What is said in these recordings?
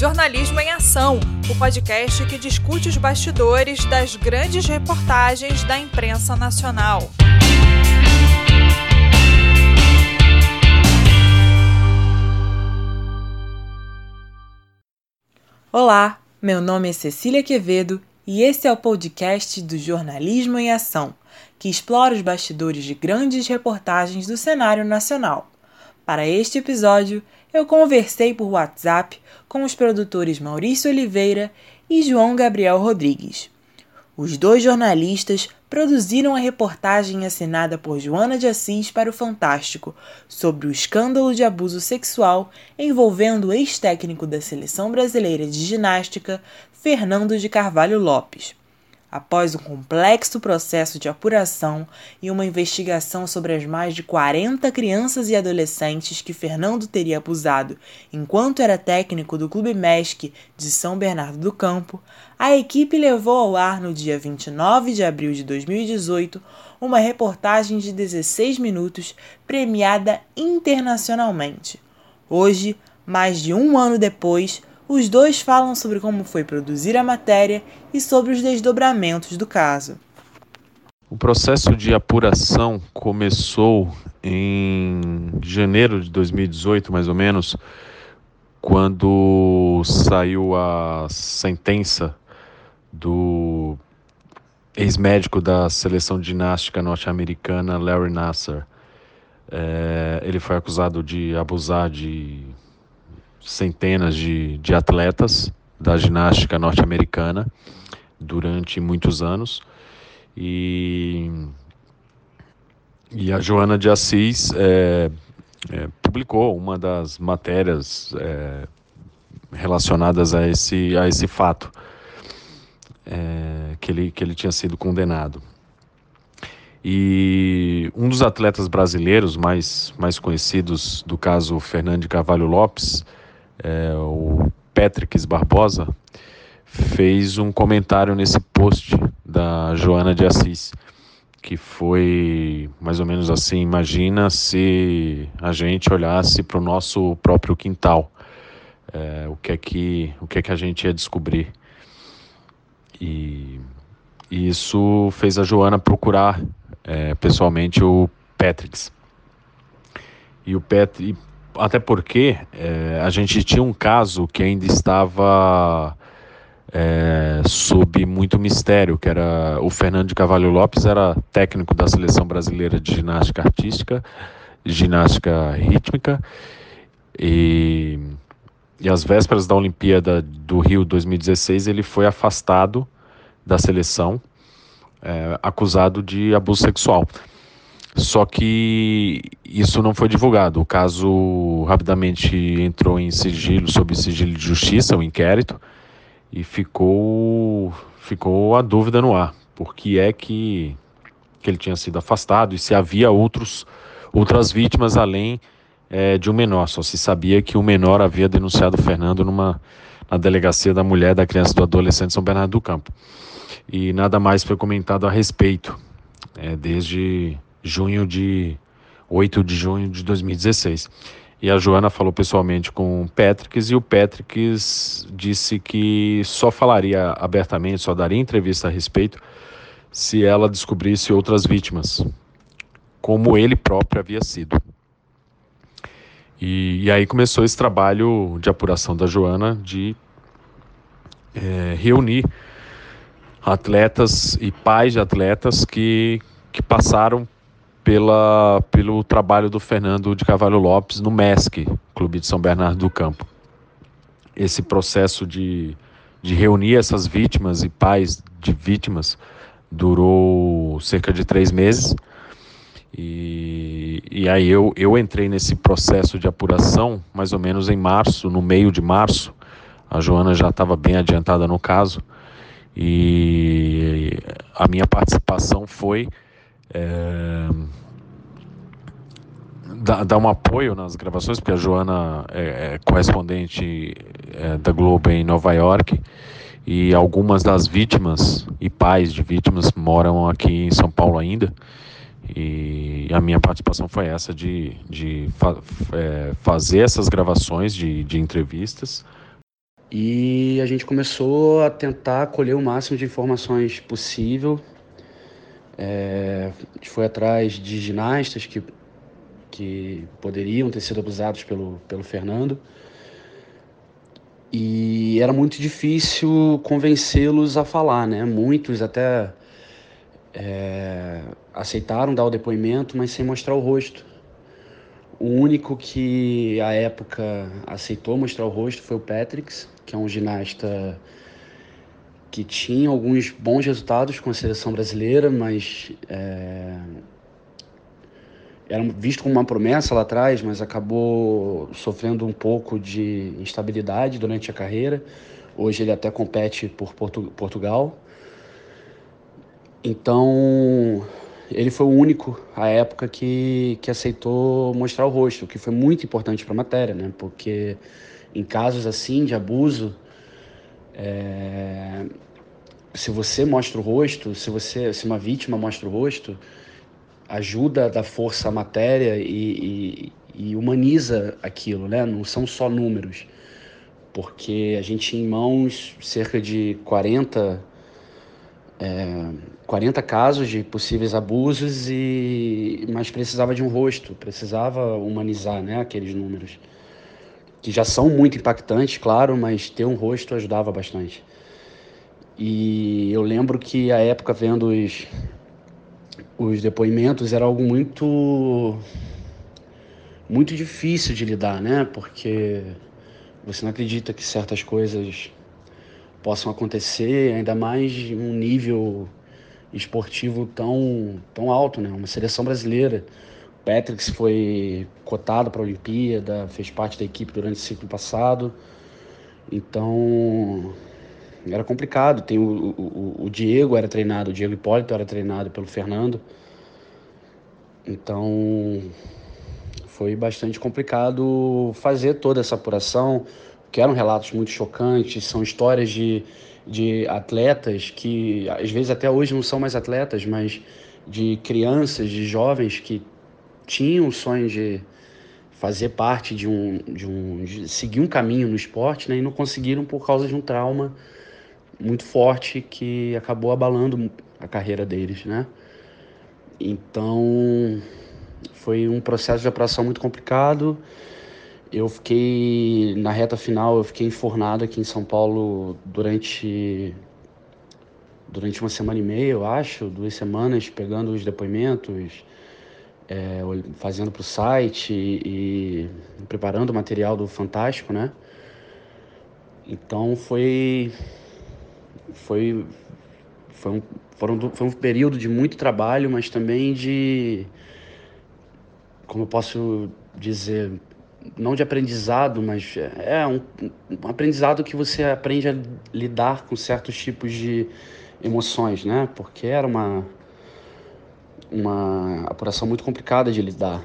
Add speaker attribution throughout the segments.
Speaker 1: Jornalismo em Ação, o podcast que discute os bastidores das grandes reportagens da imprensa nacional.
Speaker 2: Olá, meu nome é Cecília Quevedo e esse é o podcast do Jornalismo em Ação, que explora os bastidores de grandes reportagens do cenário nacional. Para este episódio, eu conversei por WhatsApp com os produtores Maurício Oliveira e João Gabriel Rodrigues. Os dois jornalistas produziram a reportagem assinada por Joana de Assis para o Fantástico sobre o escândalo de abuso sexual envolvendo o ex-técnico da seleção brasileira de ginástica, Fernando de Carvalho Lopes. Após um complexo processo de apuração e uma investigação sobre as mais de 40 crianças e adolescentes que Fernando teria abusado enquanto era técnico do Clube MESC de São Bernardo do Campo, a equipe levou ao ar no dia 29 de abril de 2018 uma reportagem de 16 minutos premiada internacionalmente. Hoje, mais de um ano depois, os dois falam sobre como foi produzir a matéria e sobre os desdobramentos do caso.
Speaker 3: O processo de apuração começou em janeiro de 2018, mais ou menos, quando saiu a sentença do ex-médico da seleção ginástica norte-americana, Larry Nasser. É, ele foi acusado de abusar de centenas de, de atletas da ginástica norte-americana durante muitos anos. E, e a Joana de Assis é, é, publicou uma das matérias é, relacionadas a esse, a esse fato, é, que, ele, que ele tinha sido condenado. E um dos atletas brasileiros mais, mais conhecidos do caso Fernando de Carvalho Lopes, é, o Patrick Barbosa, fez um comentário nesse post da Joana de Assis, que foi mais ou menos assim: imagina se a gente olhasse para o nosso próprio quintal, é, o que é que o que é que a gente ia descobrir. E, e isso fez a Joana procurar é, pessoalmente o Patrick. E o Patrick, até porque é, a gente tinha um caso que ainda estava é, sob muito mistério, que era o Fernando de Cavalho Lopes era técnico da seleção brasileira de ginástica artística, ginástica rítmica, e, e às vésperas da Olimpíada do Rio 2016 ele foi afastado da seleção, é, acusado de abuso sexual. Só que isso não foi divulgado. O caso rapidamente entrou em sigilo, sob sigilo de justiça, o um inquérito, e ficou, ficou a dúvida no ar. Por que é que, que ele tinha sido afastado e se havia outros, outras vítimas além é, de um menor. Só se sabia que o menor havia denunciado o Fernando numa, na delegacia da mulher, da criança e do adolescente São Bernardo do Campo. E nada mais foi comentado a respeito, é, desde junho de 8 de junho de 2016. E a Joana falou pessoalmente com o Patrick e o Patrick disse que só falaria abertamente, só daria entrevista a respeito se ela descobrisse outras vítimas, como ele próprio havia sido. E, e aí começou esse trabalho de apuração da Joana de é, reunir atletas e pais de atletas que, que passaram pela, pelo trabalho do Fernando de Cavalho Lopes no MESC, Clube de São Bernardo do Campo. Esse processo de, de reunir essas vítimas e pais de vítimas durou cerca de três meses. E, e aí eu, eu entrei nesse processo de apuração mais ou menos em março, no meio de março. A Joana já estava bem adiantada no caso. E a minha participação foi é, dar, dar um apoio nas gravações, porque a Joana é, é correspondente é, da Globo em Nova York e algumas das vítimas e pais de vítimas moram aqui em São Paulo ainda. E a minha participação foi essa de, de fa é, fazer essas gravações de, de entrevistas
Speaker 4: E a gente começou a tentar colher o máximo de informações possível. É, gente foi atrás de ginastas que, que poderiam ter sido abusados pelo, pelo Fernando. E era muito difícil convencê-los a falar, né? Muitos até é, aceitaram dar o depoimento, mas sem mostrar o rosto. O único que à época aceitou mostrar o rosto foi o Patricks, que é um ginasta que tinha alguns bons resultados com a seleção brasileira, mas é, era visto como uma promessa lá atrás, mas acabou sofrendo um pouco de instabilidade durante a carreira. Hoje ele até compete por Portu Portugal. Então, ele foi o único à época que, que aceitou mostrar o rosto, o que foi muito importante para a matéria, né? Porque em casos assim de abuso, é, se você mostra o rosto, se você, se uma vítima mostra o rosto, ajuda a dar força à matéria e, e, e humaniza aquilo, né? Não são só números, porque a gente tinha em mãos cerca de 40 é, 40 casos de possíveis abusos e mas precisava de um rosto, precisava humanizar, né, aqueles números que já são muito impactantes, claro, mas ter um rosto ajudava bastante. E eu lembro que a época vendo os os depoimentos era algo muito muito difícil de lidar, né? Porque você não acredita que certas coisas possam acontecer, ainda mais um nível esportivo tão, tão alto, né? Uma seleção brasileira. Patrick foi cotado para a Olimpíada, fez parte da equipe durante o ciclo passado. Então, era complicado. Tem o, o, o Diego era treinado, o Diego Hipólito era treinado pelo Fernando. Então, foi bastante complicado fazer toda essa apuração que eram relatos muito chocantes, são histórias de, de atletas que às vezes até hoje não são mais atletas, mas de crianças, de jovens que tinham o sonho de fazer parte de um, de um de seguir um caminho no esporte, né, e não conseguiram por causa de um trauma muito forte que acabou abalando a carreira deles, né? Então foi um processo de apuração muito complicado. Eu fiquei, na reta final, eu fiquei enfornado aqui em São Paulo durante, durante uma semana e meia, eu acho, duas semanas, pegando os depoimentos, é, fazendo para o site e, e preparando o material do Fantástico, né? Então foi, foi, foi, um, foram, foi um período de muito trabalho, mas também de, como eu posso dizer, não de aprendizado, mas é um, um, aprendizado que você aprende a lidar com certos tipos de emoções, né? Porque era uma uma apuração muito complicada de lidar,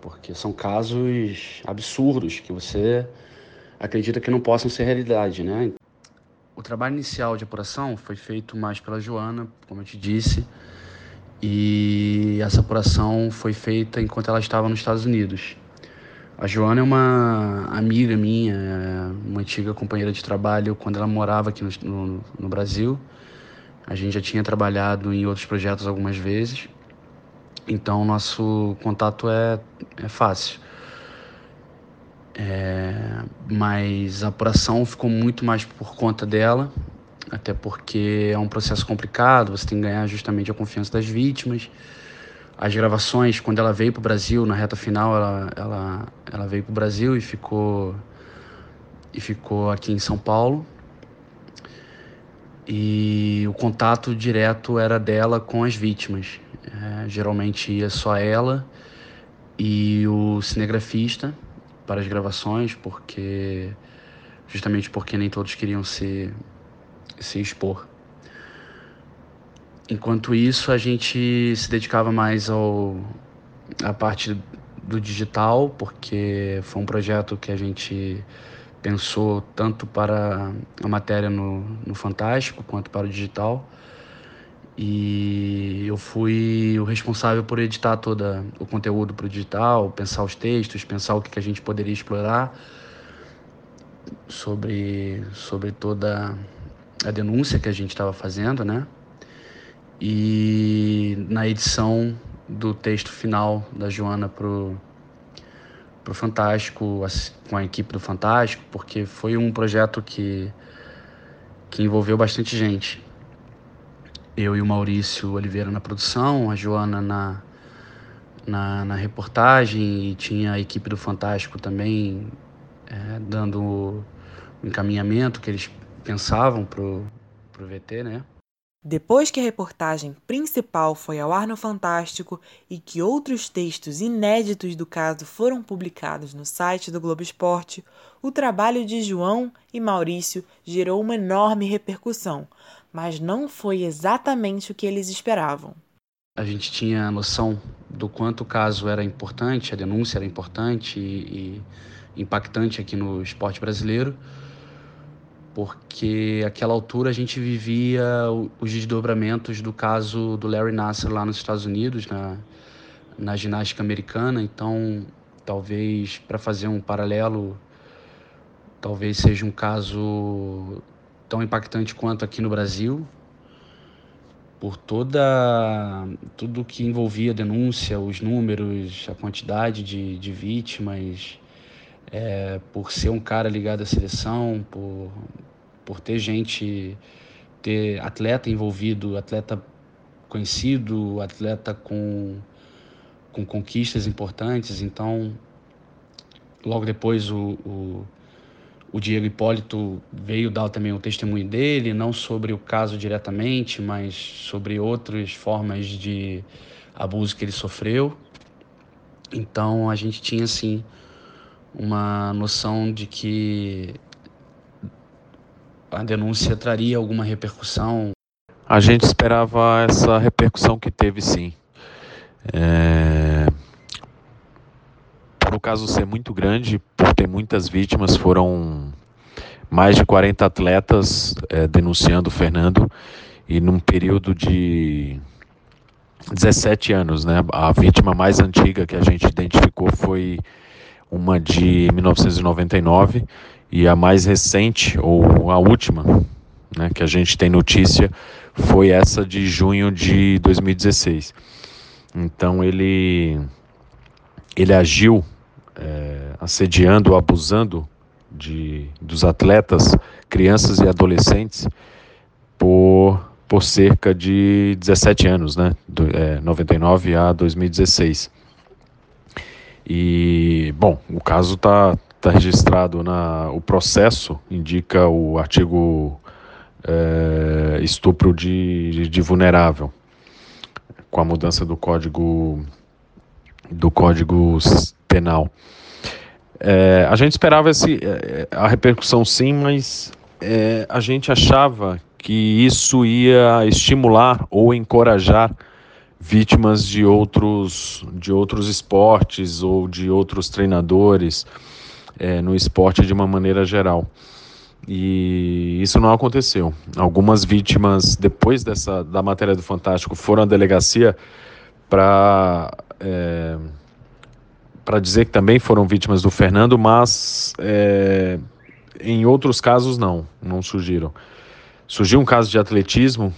Speaker 4: porque são casos absurdos que você acredita que não possam ser realidade, né? O trabalho inicial de apuração foi feito mais pela Joana, como eu te disse, e essa apuração foi feita enquanto ela estava nos Estados Unidos. A Joana é uma amiga minha, uma antiga companheira de trabalho quando ela morava aqui no, no, no Brasil. A gente já tinha trabalhado em outros projetos algumas vezes, então nosso contato é, é fácil. É, mas a apuração ficou muito mais por conta dela, até porque é um processo complicado, você tem que ganhar justamente a confiança das vítimas as gravações, quando ela veio para o Brasil, na reta final, ela, ela, ela veio para o Brasil e ficou, e ficou aqui em São Paulo. E o contato direto era dela com as vítimas. É, geralmente ia só ela e o cinegrafista para as gravações, porque justamente porque nem todos queriam se, se expor. Enquanto isso, a gente se dedicava mais ao a parte do digital, porque foi um projeto que a gente pensou tanto para a matéria no, no Fantástico quanto para o digital. E eu fui o responsável por editar todo o conteúdo para o digital, pensar os textos, pensar o que, que a gente poderia explorar. sobre, sobre toda a denúncia que a gente estava fazendo, né? E na edição do texto final da Joana pro pro Fantástico com a equipe do Fantástico, porque foi um projeto que que envolveu bastante gente. Eu e o Maurício Oliveira na produção, a Joana na na, na reportagem e tinha a equipe do Fantástico também é, dando o encaminhamento que eles pensavam pro, pro VT, né?
Speaker 2: Depois que a reportagem principal foi ao ar no Fantástico e que outros textos inéditos do caso foram publicados no site do Globo Esporte, o trabalho de João e Maurício gerou uma enorme repercussão, mas não foi exatamente o que eles esperavam.
Speaker 4: A gente tinha a noção do quanto o caso era importante, a denúncia era importante e, e impactante aqui no esporte brasileiro porque aquela altura a gente vivia os desdobramentos do caso do Larry Nassar lá nos Estados Unidos, na, na ginástica americana. Então, talvez para fazer um paralelo, talvez seja um caso tão impactante quanto aqui no Brasil, por toda tudo que envolvia a denúncia, os números, a quantidade de, de vítimas, é, por ser um cara ligado à seleção, por, por ter gente, ter atleta envolvido, atleta conhecido, atleta com, com conquistas importantes. Então, logo depois o, o, o Diego Hipólito veio dar também o testemunho dele, não sobre o caso diretamente, mas sobre outras formas de abuso que ele sofreu. Então a gente tinha assim uma noção de que a denúncia traria alguma repercussão.
Speaker 3: A gente esperava essa repercussão que teve sim. É... Por o caso ser muito grande, por ter muitas vítimas, foram mais de 40 atletas é, denunciando o Fernando e num período de 17 anos, né? A vítima mais antiga que a gente identificou foi uma de 1999 e a mais recente, ou a última, né, que a gente tem notícia, foi essa de junho de 2016. Então ele, ele agiu é, assediando, abusando de, dos atletas, crianças e adolescentes por, por cerca de 17 anos, né, do, é, 99 a 2016. E, bom, o caso está tá registrado na. O processo indica o artigo é, estupro de, de vulnerável, com a mudança do código do código penal. É, a gente esperava esse, é, a repercussão sim, mas é, a gente achava que isso ia estimular ou encorajar vítimas de outros, de outros esportes ou de outros treinadores é, no esporte de uma maneira geral. E isso não aconteceu. Algumas vítimas, depois dessa da matéria do Fantástico, foram à delegacia para é, para dizer que também foram vítimas do Fernando, mas é, em outros casos não, não surgiram. Surgiu um caso de atletismo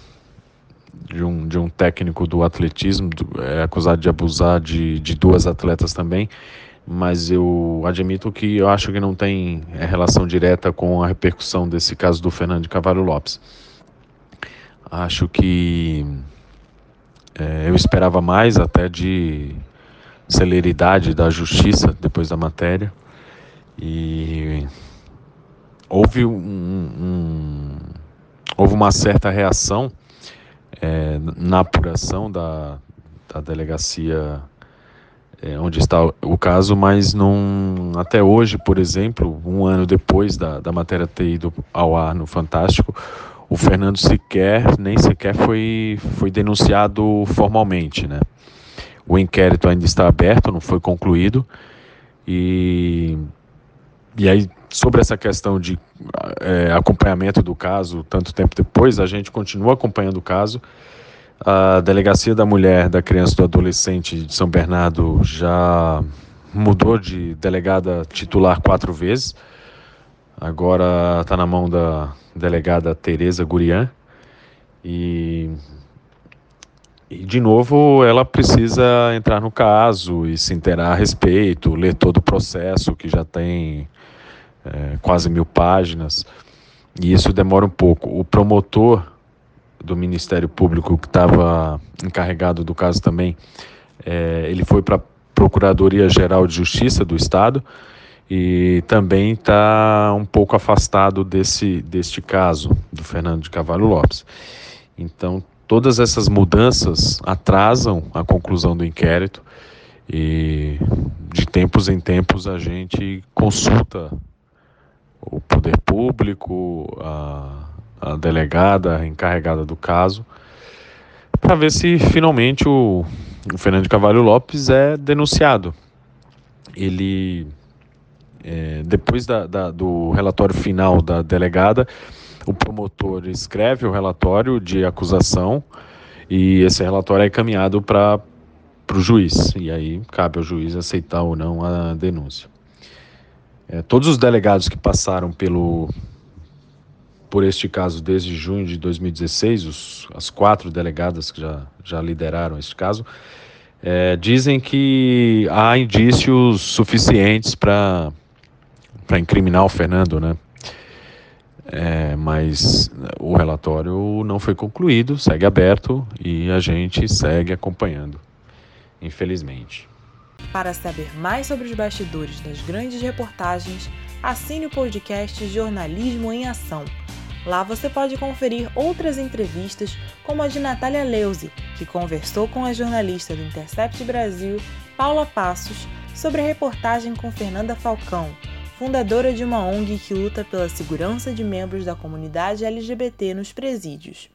Speaker 3: de um, de um técnico do atletismo, é acusado de abusar de, de duas atletas também, mas eu admito que eu acho que não tem é, relação direta com a repercussão desse caso do Fernando de Cavalho Lopes. Acho que é, eu esperava mais até de celeridade da justiça depois da matéria e houve um, um houve uma certa reação é, na apuração da, da delegacia é, onde está o caso, mas não, até hoje, por exemplo, um ano depois da, da matéria ter ido ao ar no Fantástico, o Fernando sequer, nem sequer foi, foi denunciado formalmente, né? O inquérito ainda está aberto, não foi concluído, e, e aí sobre essa questão de é, acompanhamento do caso, tanto tempo depois, a gente continua acompanhando o caso. A Delegacia da Mulher, da Criança e do Adolescente de São Bernardo já mudou de delegada titular quatro vezes. agora está na mão da delegada Tereza Gurian e, e, de novo, ela precisa entrar no caso e se inteirar a respeito, ler todo o processo que já tem é, quase mil páginas e isso demora um pouco. O promotor do Ministério Público que estava encarregado do caso também, é, ele foi para a Procuradoria Geral de Justiça do Estado e também está um pouco afastado desse deste caso do Fernando de Cavalho Lopes. Então todas essas mudanças atrasam a conclusão do inquérito e de tempos em tempos a gente consulta o poder público, a, a delegada encarregada do caso, para ver se finalmente o, o, Fernando de Cavalho Lopes é denunciado. Ele, é, depois da, da, do relatório final da delegada, o promotor escreve o relatório de acusação e esse relatório é encaminhado para o juiz. E aí cabe ao juiz aceitar ou não a denúncia. É, todos os delegados que passaram pelo por este caso desde junho de 2016, os, as quatro delegadas que já, já lideraram este caso, é, dizem que há indícios suficientes para incriminar o Fernando, né? É, mas o relatório não foi concluído, segue aberto e a gente segue acompanhando, infelizmente.
Speaker 2: Para saber mais sobre os bastidores das grandes reportagens, assine o podcast Jornalismo em Ação. Lá você pode conferir outras entrevistas, como a de Natália Leuze, que conversou com a jornalista do Intercept Brasil, Paula Passos, sobre a reportagem com Fernanda Falcão, fundadora de uma ONG que luta pela segurança de membros da comunidade LGBT nos presídios.